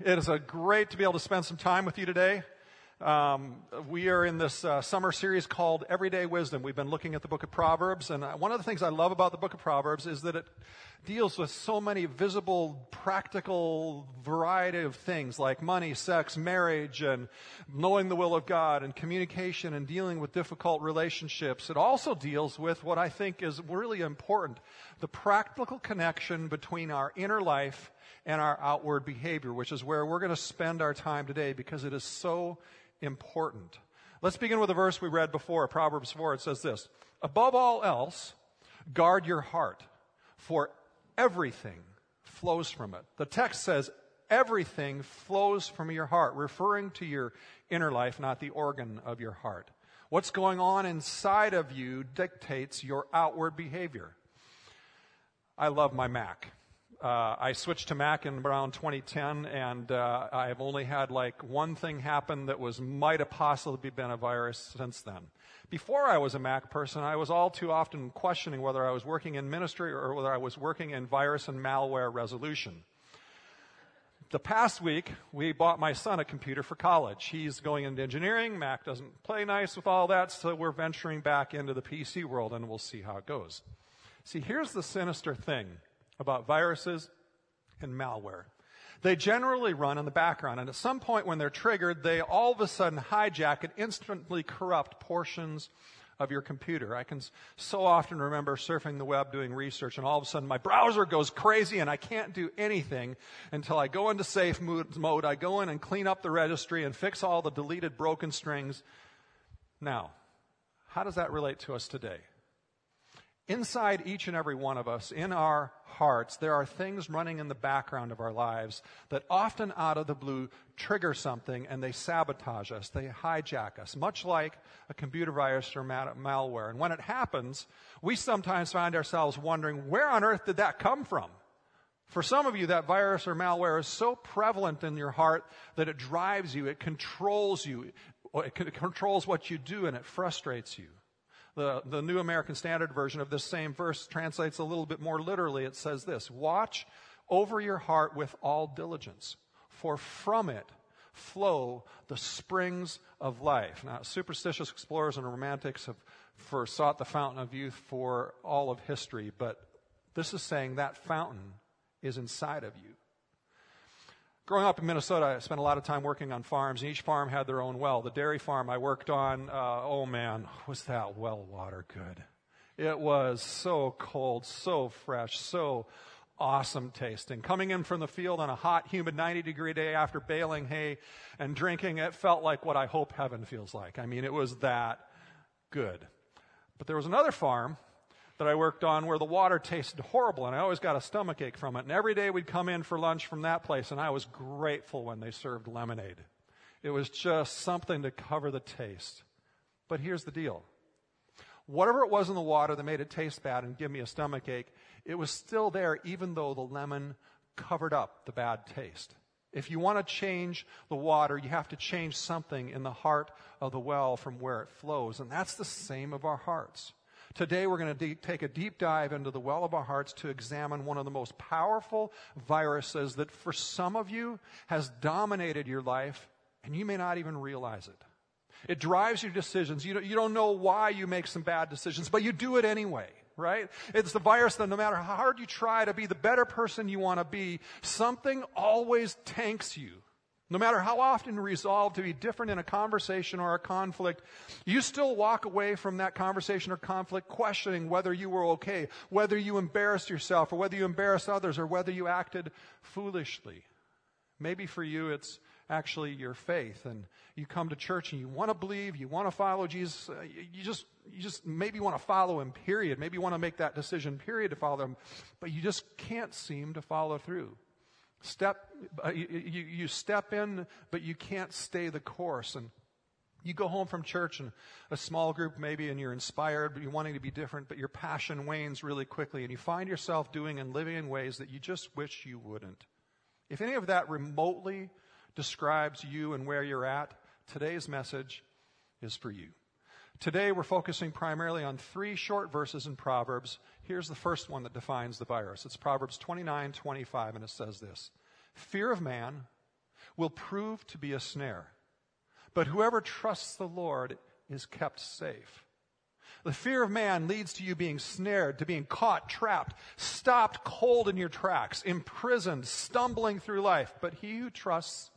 It is a great to be able to spend some time with you today. Um, we are in this uh, summer series called Everyday Wisdom. We've been looking at the book of Proverbs, and uh, one of the things I love about the book of Proverbs is that it deals with so many visible, practical variety of things like money, sex, marriage, and knowing the will of God, and communication, and dealing with difficult relationships. It also deals with what I think is really important the practical connection between our inner life and our outward behavior, which is where we're going to spend our time today because it is so important. Let's begin with a verse we read before, Proverbs 4. It says this Above all else, guard your heart, for everything flows from it. The text says, everything flows from your heart, referring to your inner life, not the organ of your heart. What's going on inside of you dictates your outward behavior. I love my Mac. Uh, I switched to Mac in around 2010, and uh, I have only had like one thing happen that was might have possibly been a virus since then. Before I was a Mac person, I was all too often questioning whether I was working in ministry or whether I was working in virus and malware resolution. The past week, we bought my son a computer for college. He's going into engineering. Mac doesn't play nice with all that, so we're venturing back into the PC world, and we'll see how it goes. See, here's the sinister thing about viruses and malware. They generally run in the background, and at some point when they're triggered, they all of a sudden hijack and instantly corrupt portions of your computer. I can so often remember surfing the web doing research, and all of a sudden my browser goes crazy and I can't do anything until I go into safe mode. I go in and clean up the registry and fix all the deleted broken strings. Now, how does that relate to us today? Inside each and every one of us, in our hearts, there are things running in the background of our lives that often out of the blue trigger something and they sabotage us, they hijack us, much like a computer virus or malware. And when it happens, we sometimes find ourselves wondering, where on earth did that come from? For some of you, that virus or malware is so prevalent in your heart that it drives you, it controls you, it controls what you do, and it frustrates you. The, the New American Standard Version of this same verse translates a little bit more literally. It says this Watch over your heart with all diligence, for from it flow the springs of life. Now, superstitious explorers and romantics have sought the fountain of youth for all of history, but this is saying that fountain is inside of you. Growing up in Minnesota, I spent a lot of time working on farms, and each farm had their own well. The dairy farm I worked on, uh, oh man, was that well water good. It was so cold, so fresh, so awesome tasting. Coming in from the field on a hot, humid 90 degree day after baling hay and drinking, it felt like what I hope heaven feels like. I mean, it was that good. But there was another farm that I worked on where the water tasted horrible and I always got a stomach ache from it. And every day we'd come in for lunch from that place and I was grateful when they served lemonade. It was just something to cover the taste. But here's the deal. Whatever it was in the water that made it taste bad and give me a stomach ache, it was still there even though the lemon covered up the bad taste. If you want to change the water, you have to change something in the heart of the well from where it flows. And that's the same of our hearts. Today, we're going to de- take a deep dive into the well of our hearts to examine one of the most powerful viruses that, for some of you, has dominated your life, and you may not even realize it. It drives your decisions. You don't, you don't know why you make some bad decisions, but you do it anyway, right? It's the virus that no matter how hard you try to be the better person you want to be, something always tanks you. No matter how often you resolve to be different in a conversation or a conflict, you still walk away from that conversation or conflict questioning whether you were okay, whether you embarrassed yourself, or whether you embarrassed others, or whether you acted foolishly. Maybe for you it's actually your faith, and you come to church and you want to believe, you want to follow Jesus, uh, you just you just maybe want to follow him, period. Maybe you want to make that decision, period, to follow him, but you just can't seem to follow through. Step, uh, you, you, you step in, but you can't stay the course. And you go home from church and a small group maybe and you're inspired, but you're wanting to be different, but your passion wanes really quickly and you find yourself doing and living in ways that you just wish you wouldn't. If any of that remotely describes you and where you're at, today's message is for you. Today we're focusing primarily on three short verses in Proverbs. Here's the first one that defines the virus. It's Proverbs 29, 25, and it says this. Fear of man will prove to be a snare, but whoever trusts the Lord is kept safe. The fear of man leads to you being snared, to being caught, trapped, stopped cold in your tracks, imprisoned, stumbling through life. But he who trusts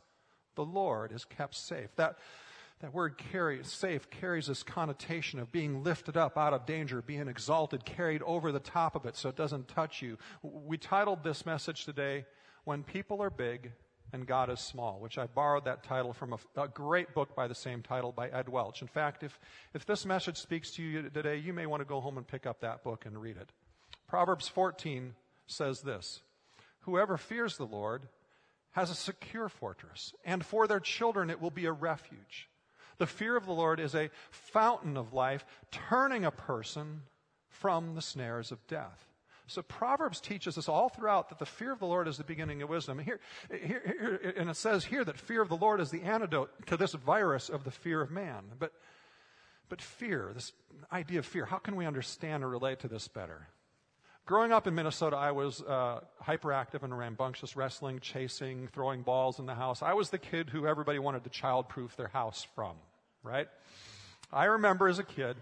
the Lord is kept safe. That, that word carry, safe carries this connotation of being lifted up out of danger, being exalted, carried over the top of it so it doesn't touch you. We titled this message today, When People Are Big and God is Small, which I borrowed that title from a, a great book by the same title by Ed Welch. In fact, if, if this message speaks to you today, you may want to go home and pick up that book and read it. Proverbs 14 says this Whoever fears the Lord has a secure fortress, and for their children it will be a refuge. The fear of the Lord is a fountain of life, turning a person from the snares of death. So Proverbs teaches us all throughout that the fear of the Lord is the beginning of wisdom. Here, here, here, and it says here that fear of the Lord is the antidote to this virus of the fear of man. But, but fear, this idea of fear, how can we understand or relate to this better? Growing up in Minnesota, I was uh, hyperactive and rambunctious, wrestling, chasing, throwing balls in the house. I was the kid who everybody wanted to childproof their house from, right? I remember as a kid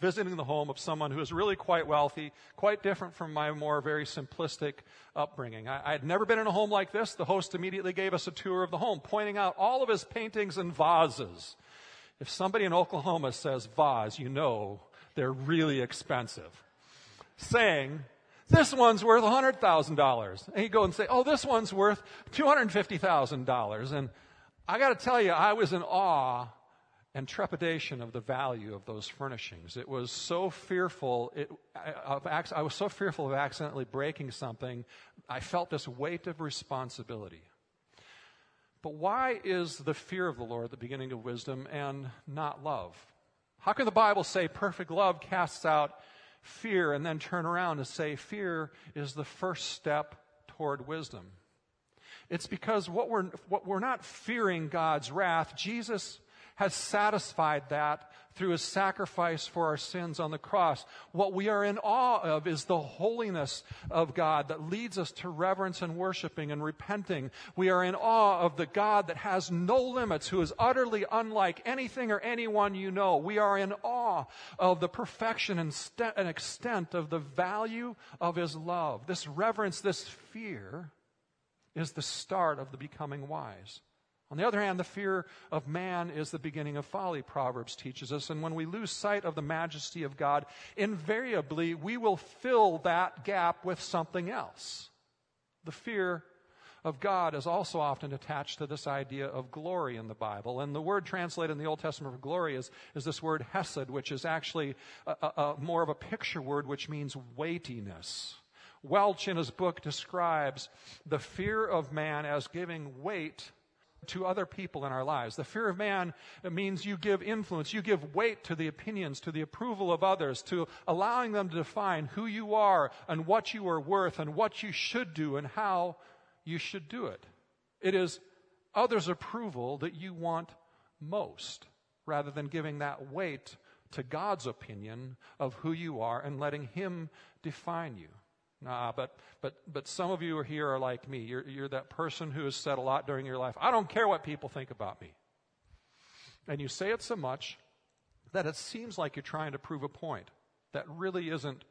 visiting the home of someone who was really quite wealthy, quite different from my more very simplistic upbringing. I, I, had never been in a home like this. The host immediately gave us a tour of the home, pointing out all of his paintings and vases. If somebody in Oklahoma says vase, you know they're really expensive saying, this one's worth $100,000. And he'd go and say, oh, this one's worth $250,000. And I got to tell you, I was in awe and trepidation of the value of those furnishings. It was so fearful. It, uh, of, I was so fearful of accidentally breaking something. I felt this weight of responsibility. But why is the fear of the Lord the beginning of wisdom and not love? How can the Bible say perfect love casts out fear and then turn around and say fear is the first step toward wisdom. It's because what we're, what we're not fearing God's wrath. Jesus has satisfied that through his sacrifice for our sins on the cross. What we are in awe of is the holiness of God that leads us to reverence and worshiping and repenting. We are in awe of the God that has no limits, who is utterly unlike anything or anyone you know. We are in awe of the perfection and, st- and extent of the value of his love. This reverence, this fear, is the start of the becoming wise. On the other hand, the fear of man is the beginning of folly, Proverbs teaches us. And when we lose sight of the majesty of God, invariably we will fill that gap with something else. The fear of God is also often attached to this idea of glory in the Bible. And the word translated in the Old Testament for glory is, is this word hesed, which is actually a, a, a more of a picture word, which means weightiness. Welch in his book describes the fear of man as giving weight to other people in our lives. The fear of man means you give influence, you give weight to the opinions, to the approval of others, to allowing them to define who you are and what you are worth and what you should do and how you should do it. It is others' approval that you want most rather than giving that weight to God's opinion of who you are and letting Him define you. Nah, but, but, but some of you are here are like me. You're, you're that person who has said a lot during your life, I don't care what people think about me. And you say it so much that it seems like you're trying to prove a point that really isn't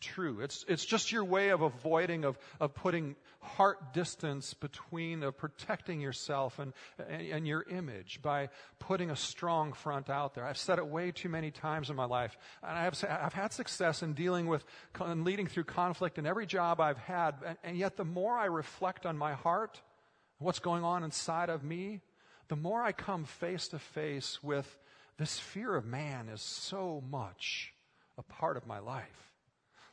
true. It's, it's just your way of avoiding, of, of putting heart distance between, of protecting yourself and, and, and, your image by putting a strong front out there. I've said it way too many times in my life. And I've, I've had success in dealing with and leading through conflict in every job I've had. And, and yet the more I reflect on my heart, what's going on inside of me, the more I come face to face with this fear of man is so much a part of my life.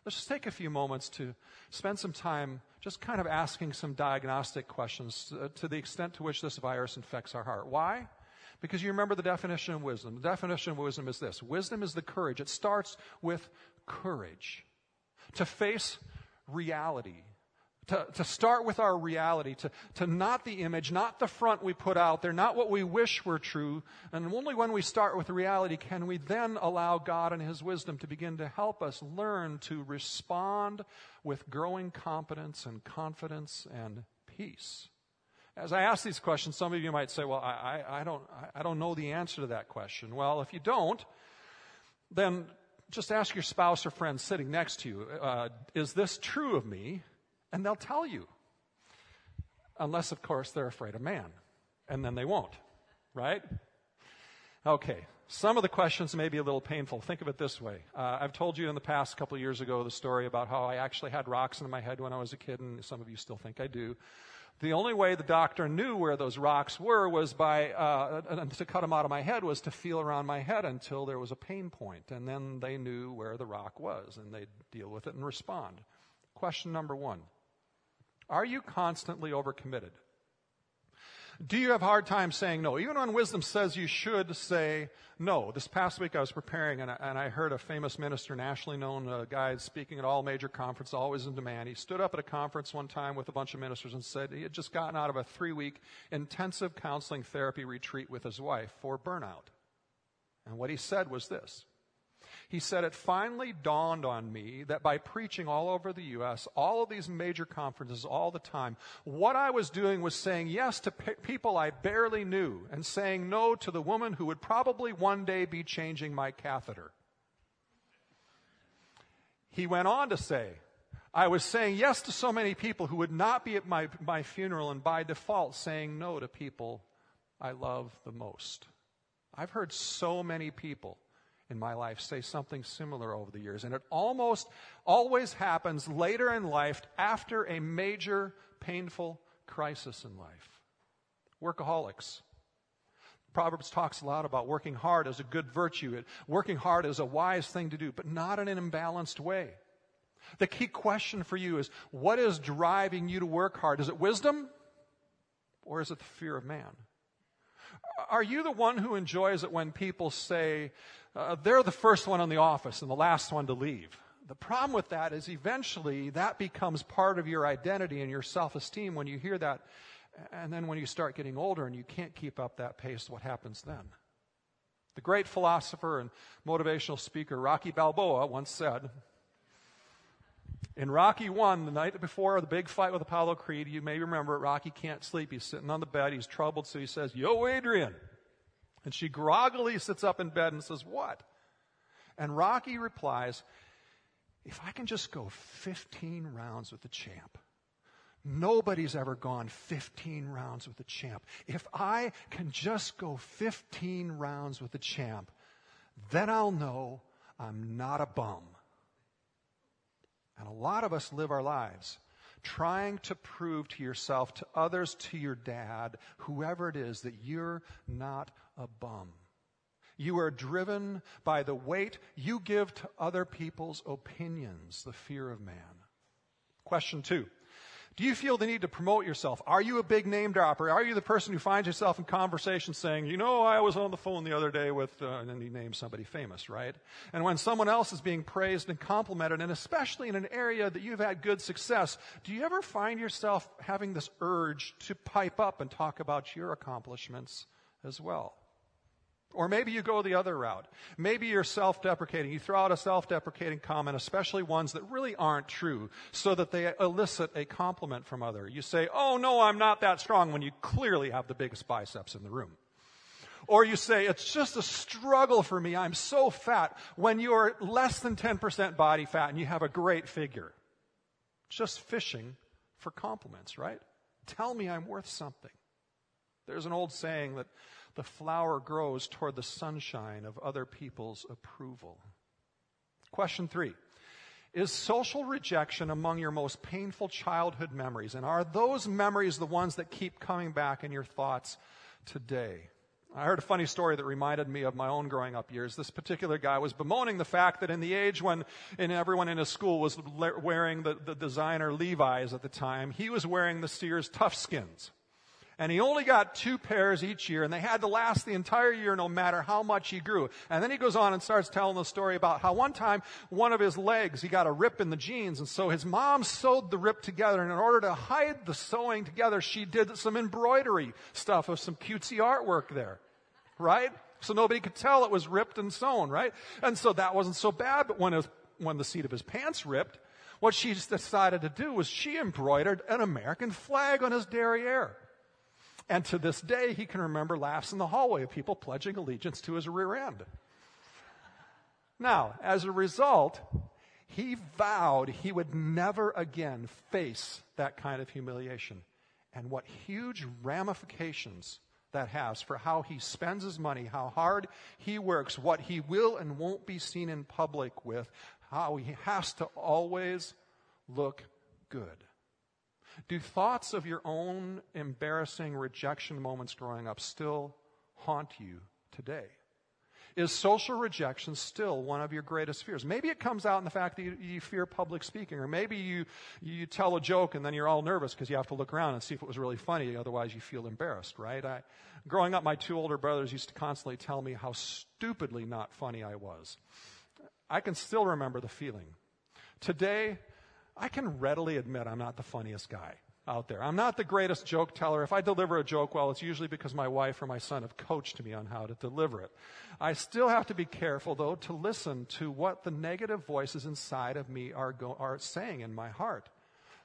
Let's just take a few moments to spend some time just kind of asking some diagnostic questions uh, to the extent to which this virus infects our heart. Why? Because you remember the definition of wisdom. The definition of wisdom is this wisdom is the courage. It starts with courage to face reality, to, to start with our reality, to, to not the image, not the front we put out there, not what we wish were true. And only when we start with reality can we then allow God and His wisdom to begin to help us learn to respond with growing competence and confidence and peace. As I ask these questions, some of you might say, well, I, I, I don't, I don't know the answer to that question. Well, if you don't, then just ask your spouse or friend sitting next to you, uh, is this true of me? And they'll tell you. Unless, of course, they're afraid of man. And then they won't. Right? Okay. Some of the questions may be a little painful. Think of it this way. Uh, I've told you in the past a couple years ago the story about how I actually had rocks in my head when I was a kid, and some of you still think I do. The only way the doctor knew where those rocks were was by, uh, to cut them out of my head, was to feel around my head until there was a pain. And then they knew where the rock was, and they'd deal with it and respond. Question number one Are you constantly overcommitted? Do you have a hard time saying no? Even when wisdom says you should say no. This past week I was preparing and I, and I heard a famous minister, nationally known uh, guy, speaking at all major conferences, always in demand. He stood up at a conference one time with a bunch of ministers and said he had just gotten out of a three week intensive counseling therapy retreat with his wife for burnout. And what he said was this he said, It finally dawned on me that by preaching all over the U.S., all of these major conferences, all the time, what I was doing was saying yes to pe- people I barely knew and saying no to the woman who would probably one day be changing my catheter. He went on to say, I was saying yes to so many people who would not be at my, my funeral and by default saying no to people I love the most. I've heard so many people in my life say something similar over the years. And it almost always happens later in life after a major painful crisis in life. Workaholics. Proverbs talks a lot about working hard as a good virtue. Working hard is a wise thing to do, but not in an imbalanced way. The key question for you is what is driving you to work hard? Is it wisdom or is it the fear of man? Are you the one who enjoys it when people say, uh, they're the first one in the office and the last one to leave? The problem with that is eventually that becomes part of your identity and your self esteem when you hear that. And then when you start getting older and you can't keep up that pace, what happens then? The great philosopher and motivational speaker Rocky Balboa once said, in Rocky 1, the night before the big fight with Apollo Creed, you may remember Rocky can't sleep. He's sitting on the bed. He's troubled, so he says, Yo, Adrian. And she groggily sits up in bed and says, What? And Rocky replies, If I can just go 15 rounds with the champ. Nobody's ever gone 15 rounds with the champ. If I can just go 15 rounds with the champ, then I'll know I'm not a bum. And a lot of us live our lives trying to prove to yourself, to others, to your dad, whoever it is, that you're not a bum. You are driven by the weight you give to other people's opinions, the fear of man. Question two. Do you feel the need to promote yourself? Are you a big name dropper? Are you the person who finds yourself in conversation saying, you know, I was on the phone the other day with, uh, and then you name somebody famous, right? And when someone else is being praised and complimented, and especially in an area that you've had good success, do you ever find yourself having this urge to pipe up and talk about your accomplishments as well? Or maybe you go the other route. Maybe you're self deprecating. You throw out a self deprecating comment, especially ones that really aren't true, so that they elicit a compliment from other. You say, Oh, no, I'm not that strong, when you clearly have the biggest biceps in the room. Or you say, It's just a struggle for me. I'm so fat, when you're less than 10% body fat and you have a great figure. Just fishing for compliments, right? Tell me I'm worth something. There's an old saying that the flower grows toward the sunshine of other people's approval. Question three. Is social rejection among your most painful childhood memories? And are those memories the ones that keep coming back in your thoughts today? I heard a funny story that reminded me of my own growing up years. This particular guy was bemoaning the fact that in the age when and everyone in his school was wearing the, the designer Levi's at the time, he was wearing the Sears Toughskins. And he only got two pairs each year, and they had to last the entire year no matter how much he grew. And then he goes on and starts telling the story about how one time, one of his legs, he got a rip in the jeans, and so his mom sewed the rip together, and in order to hide the sewing together, she did some embroidery stuff of some cutesy artwork there right? So nobody could tell it was ripped and sewn, right? And so that wasn't so bad, but when, when the seat of his pants ripped, what she decided to do was she embroidered an American flag on his derriere. And to this day, he can remember laughs in the hallway of people pledging allegiance to his rear end. Now, as a result, he vowed he would never again face that kind of humiliation. And what huge ramifications that has for how he spends his money, how hard he works, what he will and won't be seen in public with, how he has to always look good. Do thoughts of your own embarrassing rejection moments growing up still haunt you today? Is social rejection still one of your greatest fears? Maybe it comes out in the fact that you, you, fear public speaking, or maybe you, you tell a joke and then you're all nervous because you have to look around and see if it was really funny, otherwise you feel embarrassed, right? I, growing up, my two older brothers used to constantly tell me how stupidly not funny I was. I can still remember the feeling. Today, I can readily admit I'm not the funniest guy out there. I'm not the greatest joke teller. If I deliver a joke well, it's usually because my wife or my son have coached me on how to deliver it. I still have to be careful, though, to listen to what the negative voices inside of me are, go- are saying in my heart,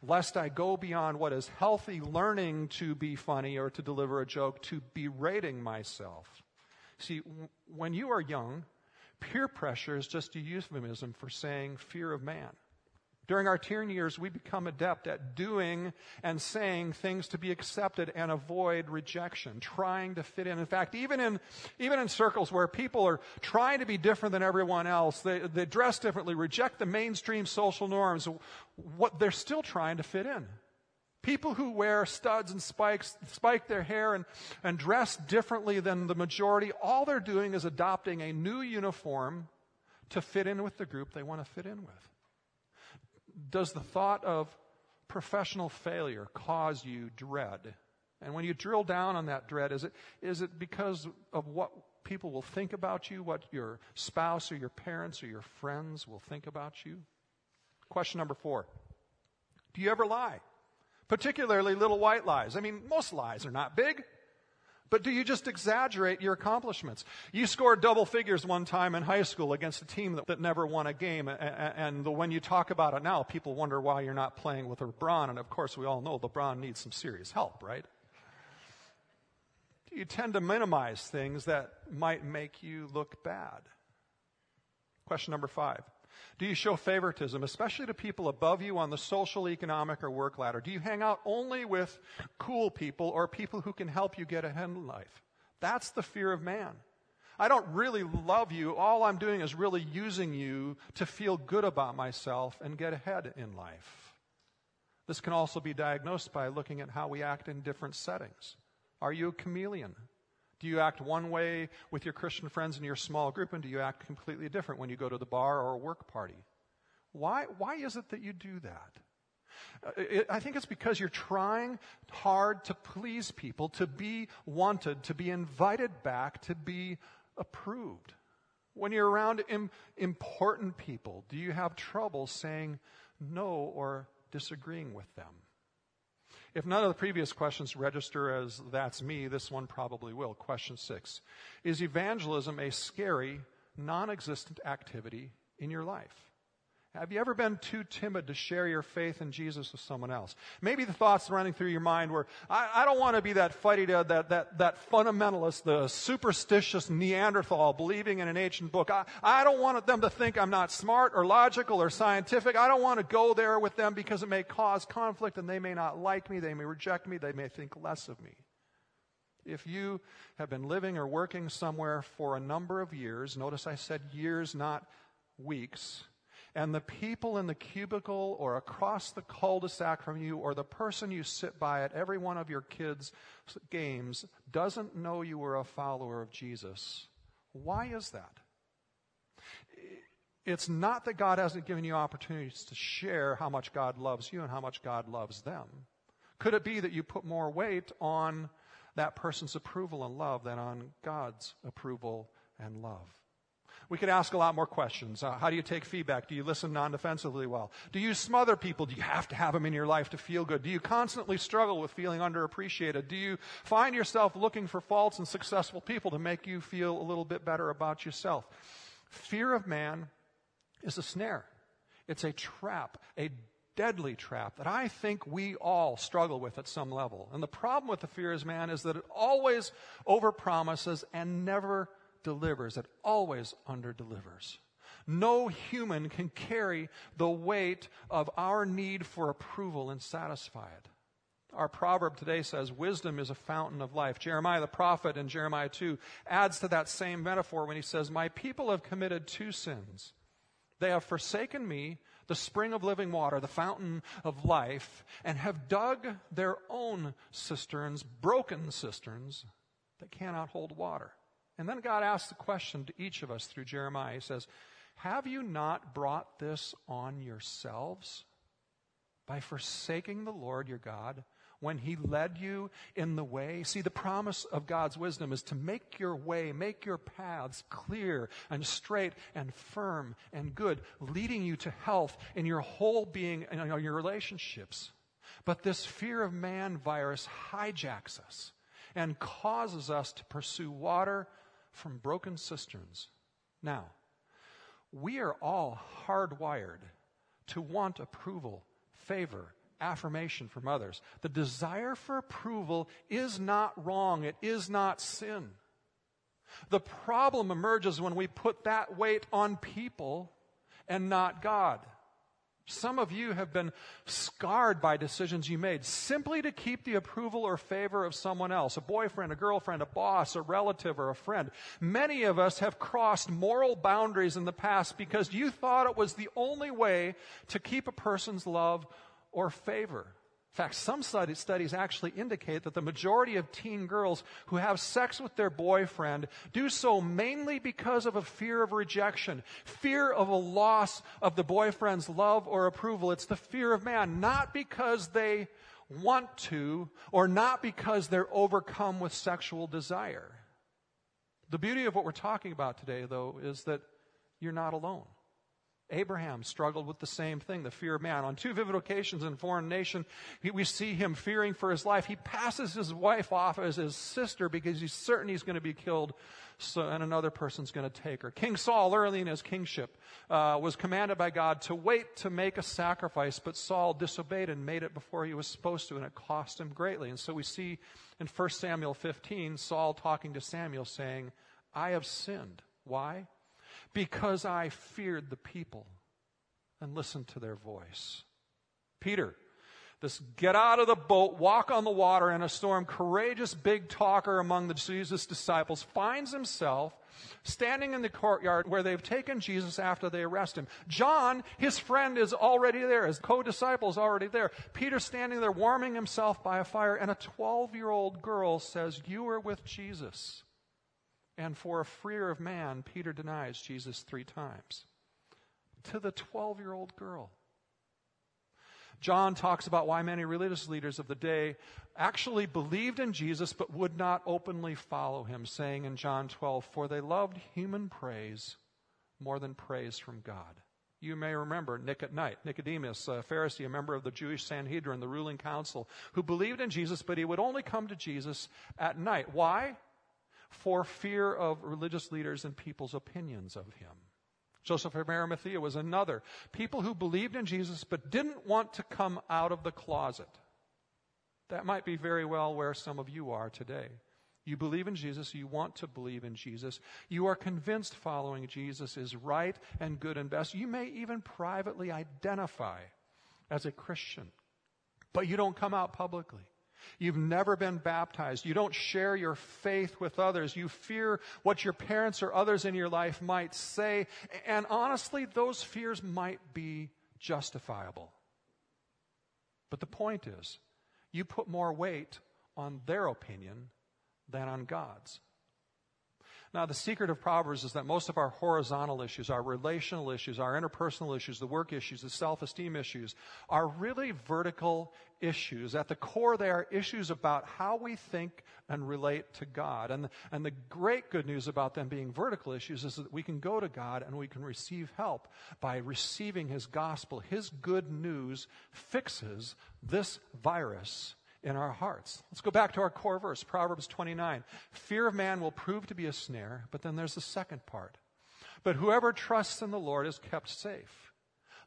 lest I go beyond what is healthy learning to be funny or to deliver a joke to berating myself. See, w- when you are young, peer pressure is just a euphemism for saying fear of man. During our teen years, we become adept at doing and saying things to be accepted and avoid rejection, trying to fit in. In fact, even in, even in circles where people are trying to be different than everyone else, they, they dress differently, reject the mainstream social norms, what, they're still trying to fit in. People who wear studs and spikes, spike their hair and, and dress differently than the majority, all they're doing is adopting a new uniform to fit in with the group they want to fit in with. Does the thought of professional failure cause you dread? And when you drill down on that dread, is it, is it because of what people will think about you, what your spouse or your parents or your friends will think about you? Question number four Do you ever lie? Particularly little white lies. I mean, most lies are not big. But do you just exaggerate your accomplishments? You scored double figures one time in high school against a team that, that never won a game. And, and when you talk about it now, people wonder why you're not playing with LeBron. And of course, we all know LeBron needs some serious help, right? Do you tend to minimize things that might make you look bad. Question number five. Do you show favoritism, especially to people above you on the social, economic, or work ladder? Do you hang out only with cool people or people who can help you get ahead in life? That's the fear of man. I don't really love you. All I'm doing is really using you to feel good about myself and get ahead in life. This can also be diagnosed by looking at how we act in different settings. Are you a chameleon? Do you act one way with your Christian friends in your small group, and do you act completely different when you go to the bar or a work party? Why, why is it that you do that? Uh, I think it's because you're trying hard to please people, to be wanted, to be invited back, to be approved. When you're around Im- important people, do you have trouble saying no or disagreeing with them? If none of the previous questions register as that's me, this one probably will. Question six Is evangelism a scary, non existent activity in your life? Have you ever been too timid to share your faith in Jesus with someone else? Maybe the thoughts running through your mind were, I, I don't want to be that fighty uh, that, that, that fundamentalist, the superstitious Neanderthal believing in an ancient book. I, I don't want them to think I'm not smart or logical or scientific. I don't want to go there with them because it may cause conflict and they may not like me. They may reject me. They may think less of me. If you have been living or working somewhere for a number of years, notice I said years, not weeks, and the people in the cubicle or across the cul-de-sac from you or the person you sit by at every one of your kids' games doesn't know you are a follower of Jesus, why is that? It's not that God hasn't given you opportunities to share how much God loves you and how much God loves them. Could it be that you put more weight on that person's approval and love than on God's approval and love? We could ask a lot more questions. Uh, how do you take feedback? Do you listen non defensively well? Do you smother people? Do you have to have them in your life to feel good? Do you constantly struggle with feeling underappreciated? Do you find yourself looking for faults in successful people to make you feel a little bit better about yourself? Fear of man is a snare. It's a trap, a deadly trap that I think we all struggle with at some level. And the problem with the fear of man is that it always overpromises and never delivers, it always under delivers. No human can carry the weight of our need for approval and satisfy it. Our proverb today says, Wisdom is a fountain of life. Jeremiah the prophet in Jeremiah 2 adds to that same metaphor when he says, My people have committed two sins. They have forsaken me, the spring of living water, the fountain of life, and have dug their own cisterns, broken cisterns, that cannot hold water. And then God asks the question to each of us through Jeremiah. He says, Have you not brought this on yourselves by forsaking the Lord your God when he led you in the way? See, the promise of God's wisdom is to make your way, make your paths clear and straight and firm and good, leading you to health in your whole being and in your relationships. But this fear of man virus hijacks us and causes us to pursue water from broken cisterns. Now, we are all hardwired to want approval, favor, affirmation from others. The desire for approval is not wrong, it is not sin. The problem emerges when we put that weight on people and not God. Some of you have been scarred by decisions you made simply to keep the approval or favor of someone else a boyfriend, a girlfriend, a boss, a relative, or a friend. Many of us have crossed moral boundaries in the past because you thought it was the only way to keep a person's love or favor. In fact, some studies actually indicate that the majority of teen girls who have sex with their boyfriend do so mainly because of a fear of rejection, fear of a loss of the boyfriend's love or approval. It's the fear of man, not because they want to or not because they're overcome with sexual desire. The beauty of what we're talking about today, though, is that you're not alone. Abraham struggled with the same thing, the fear of man. On two vivid occasions in foreign nation, we see him fearing for his life. He passes his wife off as his sister because he's certain he's going to be killed so, and another person's going to take her. King Saul, early in his kingship, uh, was commanded by God to wait to make a sacrifice, but Saul disobeyed and made it before he was supposed to, and it cost him greatly. And so we see in 1 Samuel 15, Saul talking to Samuel saying, I have sinned. Why? Because I feared the people and listened to their voice. Peter, this get out of the boat, walk on the water in a storm, courageous big talker among the Jesus disciples, finds himself standing in the courtyard where they've taken Jesus after they arrest him. John, his friend, is already there. His co-disciple is already there. Peter standing there warming himself by a fire, and a 12 year old girl says, You are with Jesus. And for a freer of man, Peter denies Jesus three times. To the 12 year old girl. John talks about why many religious leaders of the day actually believed in Jesus but would not openly follow him, saying in John 12, For they loved human praise more than praise from God. You may remember Nick at night, Nicodemus, a Pharisee, a member of the Jewish Sanhedrin, the ruling council, who believed in Jesus, but he would only come to Jesus at night. Why? For fear of religious leaders and people's opinions of him. Joseph of Arimathea was another. People who believed in Jesus but didn't want to come out of the closet. That might be very well where some of you are today. You believe in Jesus, you want to believe in Jesus, you are convinced following Jesus is right and good and best. You may even privately identify as a Christian, but you don't come out publicly. You've never been baptized. You don't share your faith with others. You fear what your parents or others in your life might say. And honestly, those fears might be justifiable. But the point is, you put more weight on their opinion than on God's. Now, the secret of Proverbs is that most of our horizontal issues, our relational issues, our interpersonal issues, the work issues, the self esteem issues, are really vertical issues. At the core, they are issues about how we think and relate to God. And, and the great good news about them being vertical issues is that we can go to God and we can receive help by receiving His gospel. His good news fixes this virus in our hearts. Let's go back to our core verse, Proverbs 29. Fear of man will prove to be a snare, but then there's the second part. But whoever trusts in the Lord is kept safe.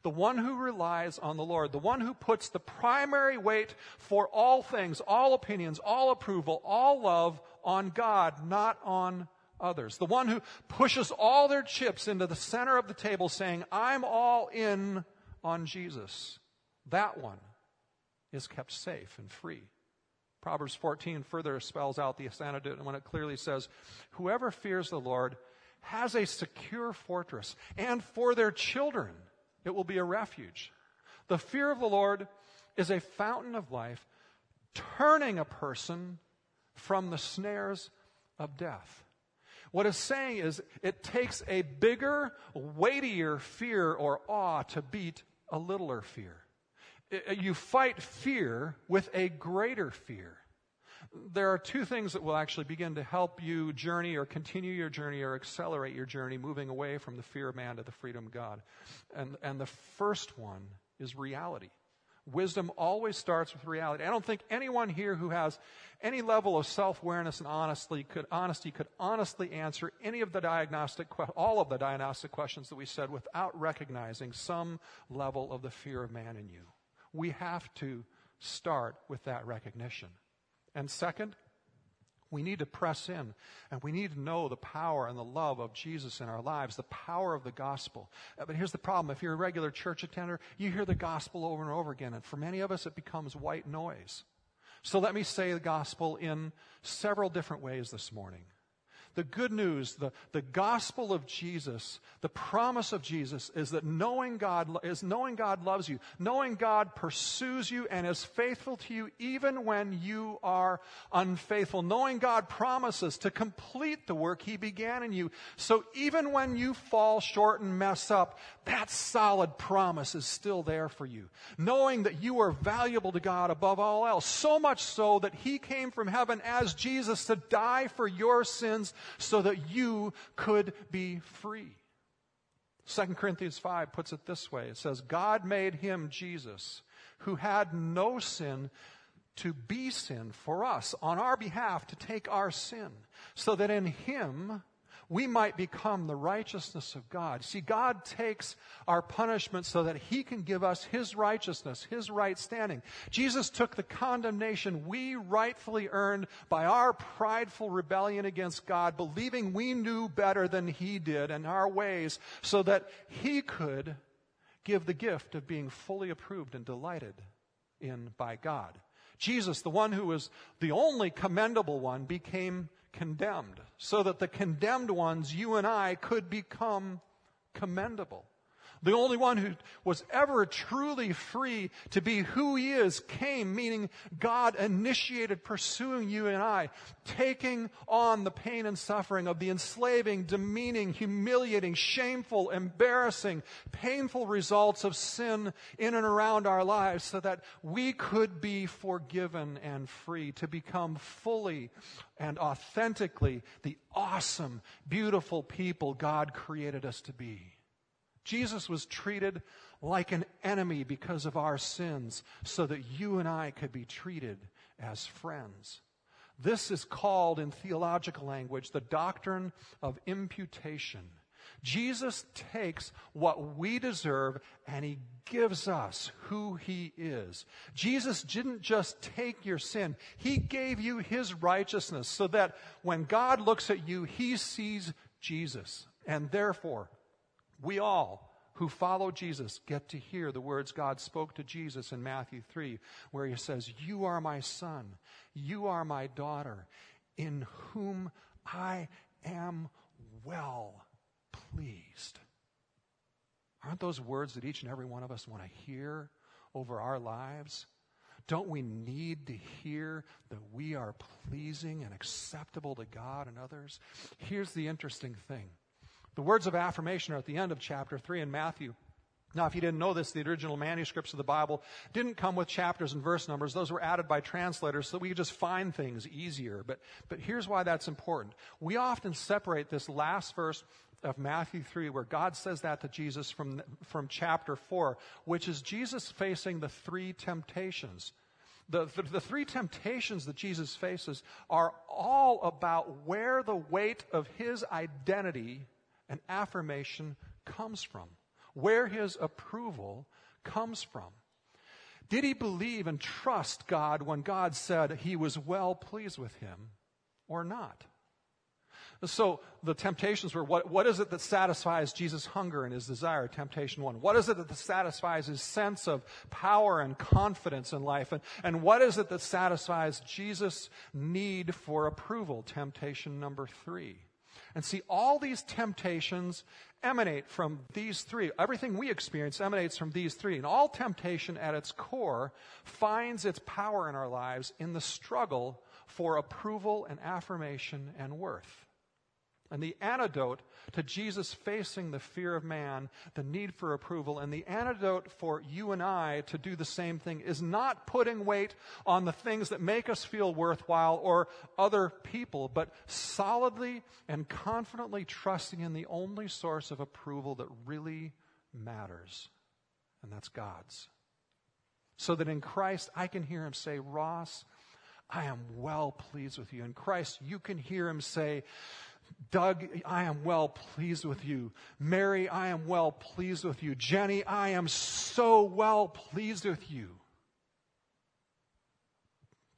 The one who relies on the Lord, the one who puts the primary weight for all things, all opinions, all approval, all love on God, not on others. The one who pushes all their chips into the center of the table saying, I'm all in on Jesus. That one is kept safe and free. Proverbs 14 further spells out the antidote when it clearly says, Whoever fears the Lord has a secure fortress, and for their children it will be a refuge. The fear of the Lord is a fountain of life, turning a person from the snares of death. What it's saying is it takes a bigger, weightier fear or awe to beat a littler fear. Uh, you fight fear with a greater fear. There are two things that will actually begin to help you journey or continue your journey or accelerate your journey moving away from the fear of man to the freedom of God. And, and the first one is reality. Wisdom always starts with reality. I don't think anyone here who has any level of self-awareness and could, honesty could honestly answer any of the diagnostic, all of the diagnostic questions that we said without recognizing some level of the fear of man in you we have to start with that recognition. And second, we need to press in and we need to know the power and the love of Jesus in our lives, the power of the gospel. Uh, but here's the problem. If you're a regular church attender, you hear the gospel over and over again. And for many of us, it becomes white noise. So let me say the gospel in several different ways this morning the good news, the, the gospel of Jesus, the promise of Jesus is that knowing God is knowing God loves you, knowing God pursues you and is faithful to you even when you are unfaithful. Knowing God promises to complete the work he began in you. So even when you fall short and mess up, that solid promise is still there for you. Knowing that you are valuable to God above all else, so much so that he came from heaven as Jesus to die for your sins so that you could be free. 2 Corinthians 5 puts it this way it says, God made him, Jesus, who had no sin, to be sin for us on our behalf to take our sin, so that in him we might become the righteousness of God. See, God takes our punishment so that He can give us His righteousness, His right standing. Jesus took the condemnation we rightfully earned by our prideful rebellion against God, believing we knew better than He did in our ways, so that He could give the gift of being fully approved and delighted in by God. Jesus, the one who was the only commendable one, became condemned, so that the condemned ones, you and I, could become commendable. The only one who was ever truly free to be who he is came, meaning God initiated pursuing you and I, taking on the pain and suffering of the enslaving, demeaning, humiliating, shameful, embarrassing, painful results of sin in and around our lives so that we could be forgiven and free to become fully and authentically the awesome, beautiful people God created us to be. Jesus was treated like an enemy because of our sins so that you and I could be treated as friends. This is called in theological language the doctrine of imputation. Jesus takes what we deserve and he gives us who he is. Jesus didn't just take your sin, he gave you his righteousness so that when God looks at you, he sees Jesus. And therefore, we all who follow Jesus get to hear the words God spoke to Jesus in Matthew 3, where he says, You are my son, you are my daughter, in whom I am well pleased. Aren't those words that each and every one of us want to hear over our lives? Don't we need to hear that we are pleasing and acceptable to God and others? Here's the interesting thing the words of affirmation are at the end of chapter 3 in Matthew. Now, if you didn't know this, the original manuscripts of the Bible didn't come with chapters and verse numbers. Those were added by translators so that we could just find things easier. But, but here's why that's important. We often separate this last verse of Matthew 3, where God says that to Jesus from, from chapter 4, which is Jesus facing the three temptations. The, the, the, three temptations that Jesus faces are all about where the weight of his identity and affirmation comes from, where his approval comes from. Did he believe and trust God when God said he was well pleased with him or not? So the temptations were what, what is it that satisfies Jesus' hunger and his desire? Temptation one. What is it that satisfies his sense of power and confidence in life? And, and what is it that satisfies Jesus' need for approval? Temptation number three. And see, all these temptations emanate from these three. Everything we experience emanates from these three. And all temptation at its core finds its power in our lives in the struggle for approval and affirmation and worth. And the antidote to Jesus facing the fear of man, the need for approval, and the antidote for you and I to do the same thing is not putting weight on the things that make us feel worthwhile or other people, but solidly and confidently trusting in the only source of approval that really matters, and that's God's. So that in Christ I can hear him say, Ross, I am well pleased with you. In Christ, you can hear him say, Doug, I am well pleased with you. Mary, I am well pleased with you. Jenny, I am so well pleased with you.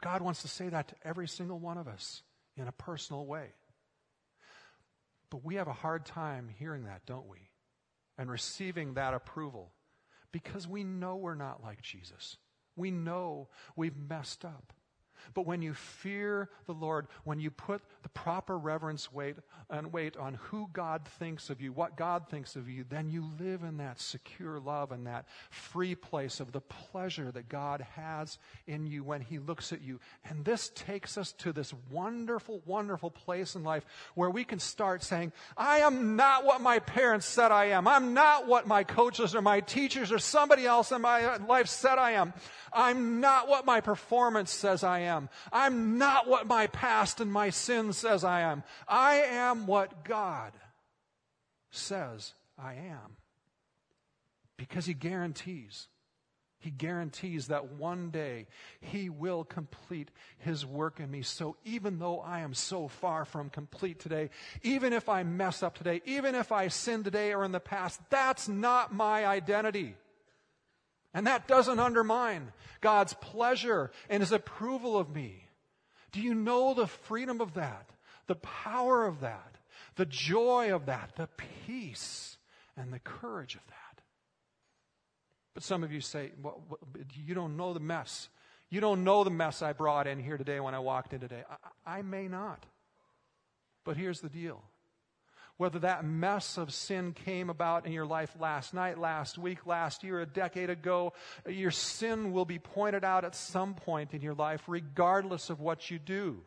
God wants to say that to every single one of us in a personal way. But we have a hard time hearing that, don't we? And receiving that approval because we know we're not like Jesus. We know we've messed up. But when you fear the Lord, when you put the proper reverence weight and weight on who God thinks of you, what God thinks of you, then you live in that secure love and that free place of the pleasure that God has in you when He looks at you. And this takes us to this wonderful, wonderful place in life where we can start saying, I am not what my parents said I am. I'm not what my coaches or my teachers or somebody else in my life said I am. I'm not what my performance says I am. I'm not what my past and my sin says I am. I am what God says I am. Because He guarantees. He guarantees that one day He will complete His work in me. So even though I am so far from complete today, even if I mess up today, even if I sin today or in the past, that's not my identity. And that doesn't undermine God's pleasure and his approval of me. Do you know the freedom of that? The power of that? The joy of that? The peace and the courage of that? But some of you say, well, you don't know the mess. You don't know the mess I brought in here today when I walked in today. I, I may not. But here's the deal whether that mess of sin came about in your life last night, last week, last year, a decade ago, your sin will be pointed out at some point in your life, regardless of what you do.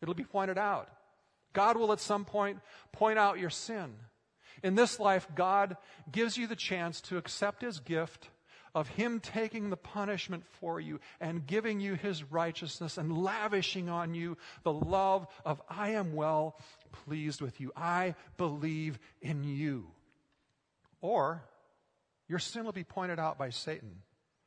It'll be pointed out. God will at some point point out your sin. In this life, God gives you the chance to accept His gift of Him taking the punishment for you and giving you His righteousness and lavishing on you the love of I am well pleased with you. I believe in you. Or your sin will be pointed out by Satan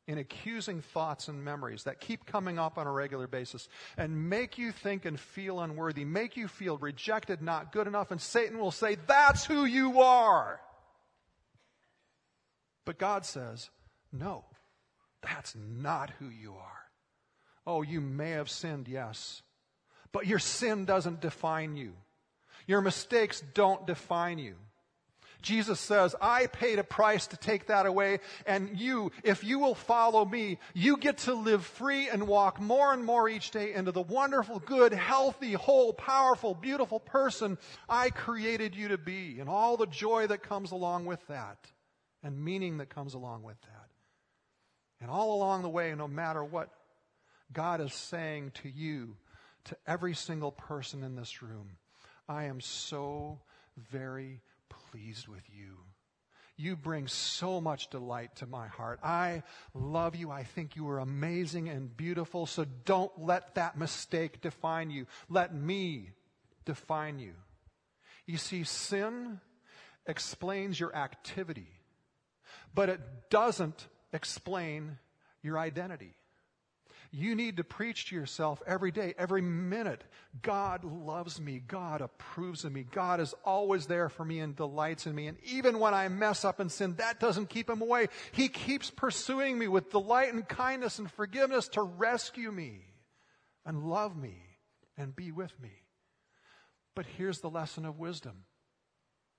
in accusing thoughts and memories that keep coming up on a regular basis and make you think and feel unworthy, make you feel rejected, not good enough, and Satan will say, That's who you are. But God says, No, that's not who you are. Oh, you may have sinned, yes, but your sin doesn't define you. Your mistakes don't define you. Jesus says, I paid a price to take that away, and you, if you will follow me, you get to live free and walk more and more each day into the wonderful, good, healthy, whole, powerful, beautiful person I created you to be, and all the joy that comes along with that, and meaning that comes along with that. And all along the way, no matter what God is saying to you, to every single person in this room, I am so very pleased with you. You bring so much delight to my heart. I love you. I think you are amazing and beautiful. So don't let that mistake define you. Let me define you. You see, sin explains your activity, but it doesn't explain your identity. You need to preach to yourself every day, every minute. God loves me. God approves of me. God is always there for me and delights in me. And even when I mess up and sin, that doesn't keep him away. He keeps pursuing me with delight and kindness and forgiveness to rescue me and love me and be with me. But here's the lesson of wisdom.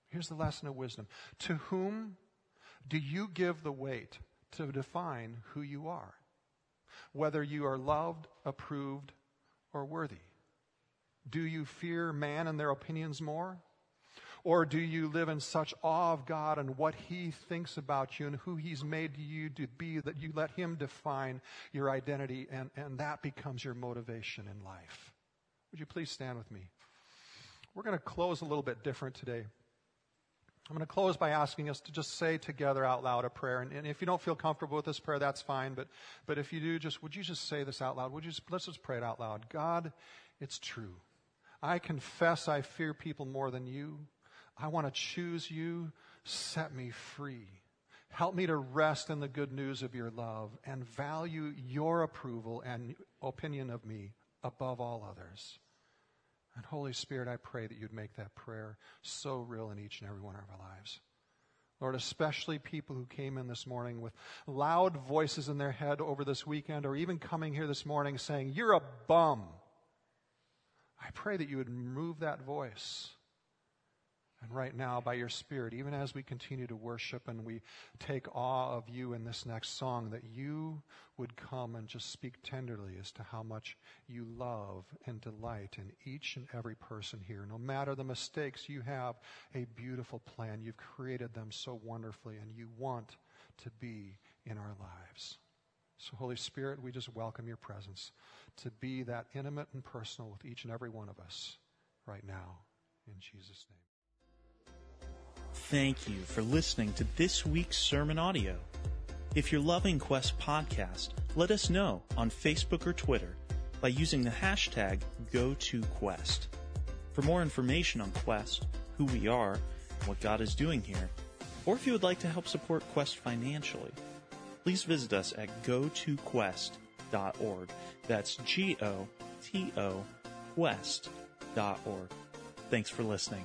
Here's the lesson of wisdom. To whom do you give the weight to define who you are? whether you are loved, approved, or worthy? Do you fear man and their opinions more? Or do you live in such awe of God and what He thinks about you and who He's made you to be that you let Him define your identity and, and that becomes your motivation in life? Would you please stand with me? We're going to close a little bit different today. I'm going to close by asking us to just say together out loud a prayer. And, and, if you don't feel comfortable with this prayer, that's fine. But, but if you do, just, would you just say this out loud? Would you just, let's just pray it out loud. God, it's true. I confess I fear people more than you. I want to choose you. Set me free. Help me to rest in the good news of your love and value your approval and opinion of me above all others. And Holy Spirit, I pray that you'd make that prayer so real in each and every one of our lives. Lord, especially people who came in this morning with loud voices in their head over this weekend or even coming here this morning saying, You're a bum. I pray that you would remove that voice and right now, by your Spirit, even as we continue to worship and we take awe of you in this next song, that you would come and just speak tenderly as to how much you love and delight in each and every person here. No matter the mistakes, you have a beautiful plan. You've created them so wonderfully, and you want to be in our lives. So, Holy Spirit, we just welcome your presence to be that intimate and personal with each and every one of us right now. In Jesus' name. Thank you for listening to this week's sermon audio. If you're loving Quest Podcast, let us know on Facebook or Twitter by using the hashtag GoToQuest. For more information on Quest, who we are, what God is doing here, or if you would like to help support Quest financially, please visit us at gotoquest.org. That's G O T O Quest.org. Thanks for listening.